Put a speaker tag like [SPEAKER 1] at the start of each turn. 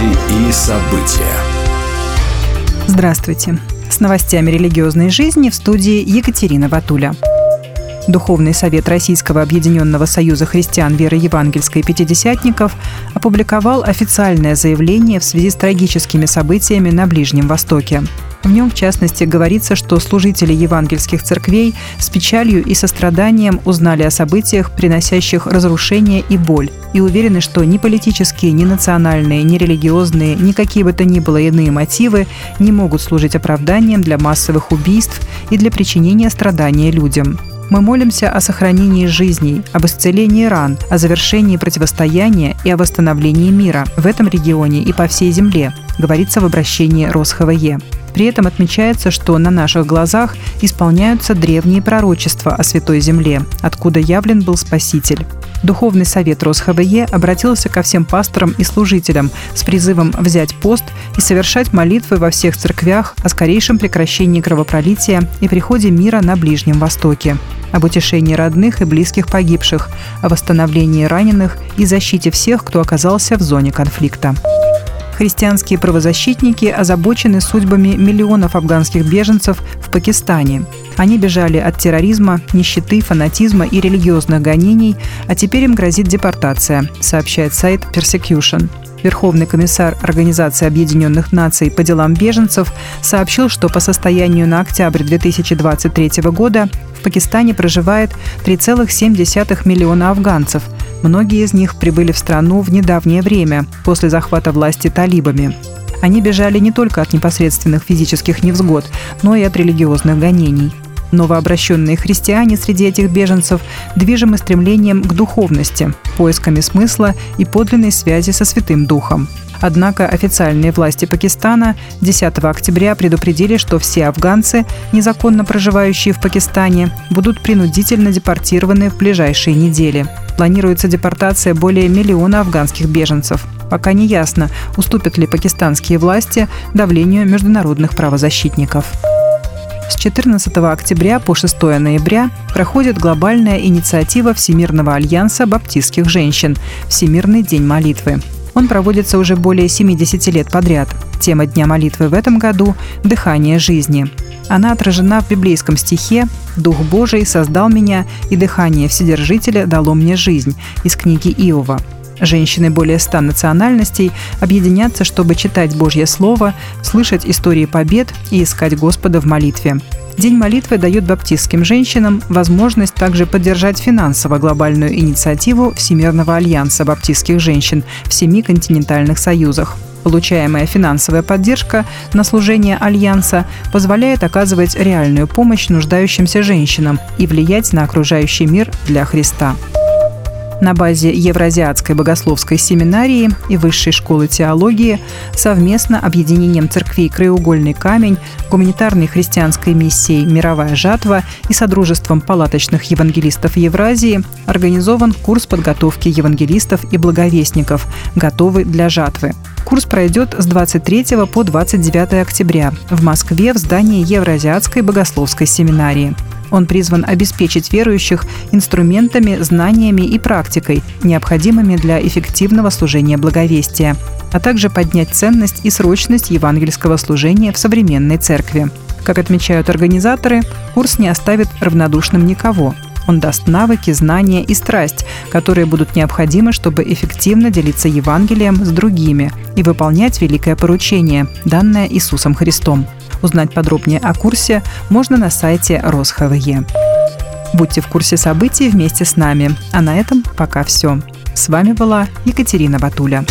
[SPEAKER 1] Новости и события.
[SPEAKER 2] Здравствуйте. С новостями религиозной жизни в студии Екатерина Ватуля. Духовный совет Российского объединенного союза христиан веры евангельской пятидесятников опубликовал официальное заявление в связи с трагическими событиями на Ближнем Востоке. В нем, в частности, говорится, что служители евангельских церквей с печалью и состраданием узнали о событиях, приносящих разрушение и боль, и уверены, что ни политические, ни национальные, ни религиозные, ни какие бы то ни было иные мотивы не могут служить оправданием для массовых убийств и для причинения страдания людям. Мы молимся о сохранении жизней, об исцелении ран, о завершении противостояния и о восстановлении мира в этом регионе и по всей земле, говорится в обращении РосХВЕ. При этом отмечается, что на наших глазах исполняются древние пророчества о Святой Земле, откуда явлен был Спаситель. Духовный совет РосХВЕ обратился ко всем пасторам и служителям с призывом взять пост и совершать молитвы во всех церквях о скорейшем прекращении кровопролития и приходе мира на Ближнем Востоке об утешении родных и близких погибших, о восстановлении раненых и защите всех, кто оказался в зоне конфликта христианские правозащитники озабочены судьбами миллионов афганских беженцев в Пакистане. Они бежали от терроризма, нищеты, фанатизма и религиозных гонений, а теперь им грозит депортация, сообщает сайт Persecution. Верховный комиссар Организации Объединенных Наций по делам беженцев сообщил, что по состоянию на октябрь 2023 года в Пакистане проживает 3,7 миллиона афганцев – Многие из них прибыли в страну в недавнее время, после захвата власти талибами. Они бежали не только от непосредственных физических невзгод, но и от религиозных гонений. Новообращенные христиане среди этих беженцев движимы стремлением к духовности, поисками смысла и подлинной связи со Святым Духом. Однако официальные власти Пакистана 10 октября предупредили, что все афганцы, незаконно проживающие в Пакистане, будут принудительно депортированы в ближайшие недели. Планируется депортация более миллиона афганских беженцев. Пока не ясно, уступят ли пакистанские власти давлению международных правозащитников. С 14 октября по 6 ноября проходит глобальная инициатива Всемирного альянса баптистских женщин «Всемирный день молитвы». Он проводится уже более 70 лет подряд. Тема Дня молитвы в этом году – «Дыхание жизни». Она отражена в библейском стихе «Дух Божий создал меня, и дыхание Вседержителя дало мне жизнь» из книги Иова. Женщины более ста национальностей объединятся, чтобы читать Божье Слово, слышать истории побед и искать Господа в молитве. День молитвы дает баптистским женщинам возможность также поддержать финансово глобальную инициативу Всемирного альянса баптистских женщин в семи континентальных союзах. Получаемая финансовая поддержка на служение Альянса позволяет оказывать реальную помощь нуждающимся женщинам и влиять на окружающий мир для Христа на базе Евразиатской богословской семинарии и Высшей школы теологии совместно объединением церквей «Краеугольный камень», гуманитарной христианской миссией «Мировая жатва» и Содружеством палаточных евангелистов Евразии организован курс подготовки евангелистов и благовестников «Готовы для жатвы». Курс пройдет с 23 по 29 октября в Москве в здании Евразиатской богословской семинарии. Он призван обеспечить верующих инструментами, знаниями и практикой, необходимыми для эффективного служения благовестия, а также поднять ценность и срочность евангельского служения в современной церкви. Как отмечают организаторы, курс не оставит равнодушным никого. Он даст навыки, знания и страсть, которые будут необходимы, чтобы эффективно делиться Евангелием с другими и выполнять великое поручение, данное Иисусом Христом. Узнать подробнее о курсе можно на сайте РосХВЕ. Будьте в курсе событий вместе с нами. А на этом пока все. С вами была Екатерина Батуля.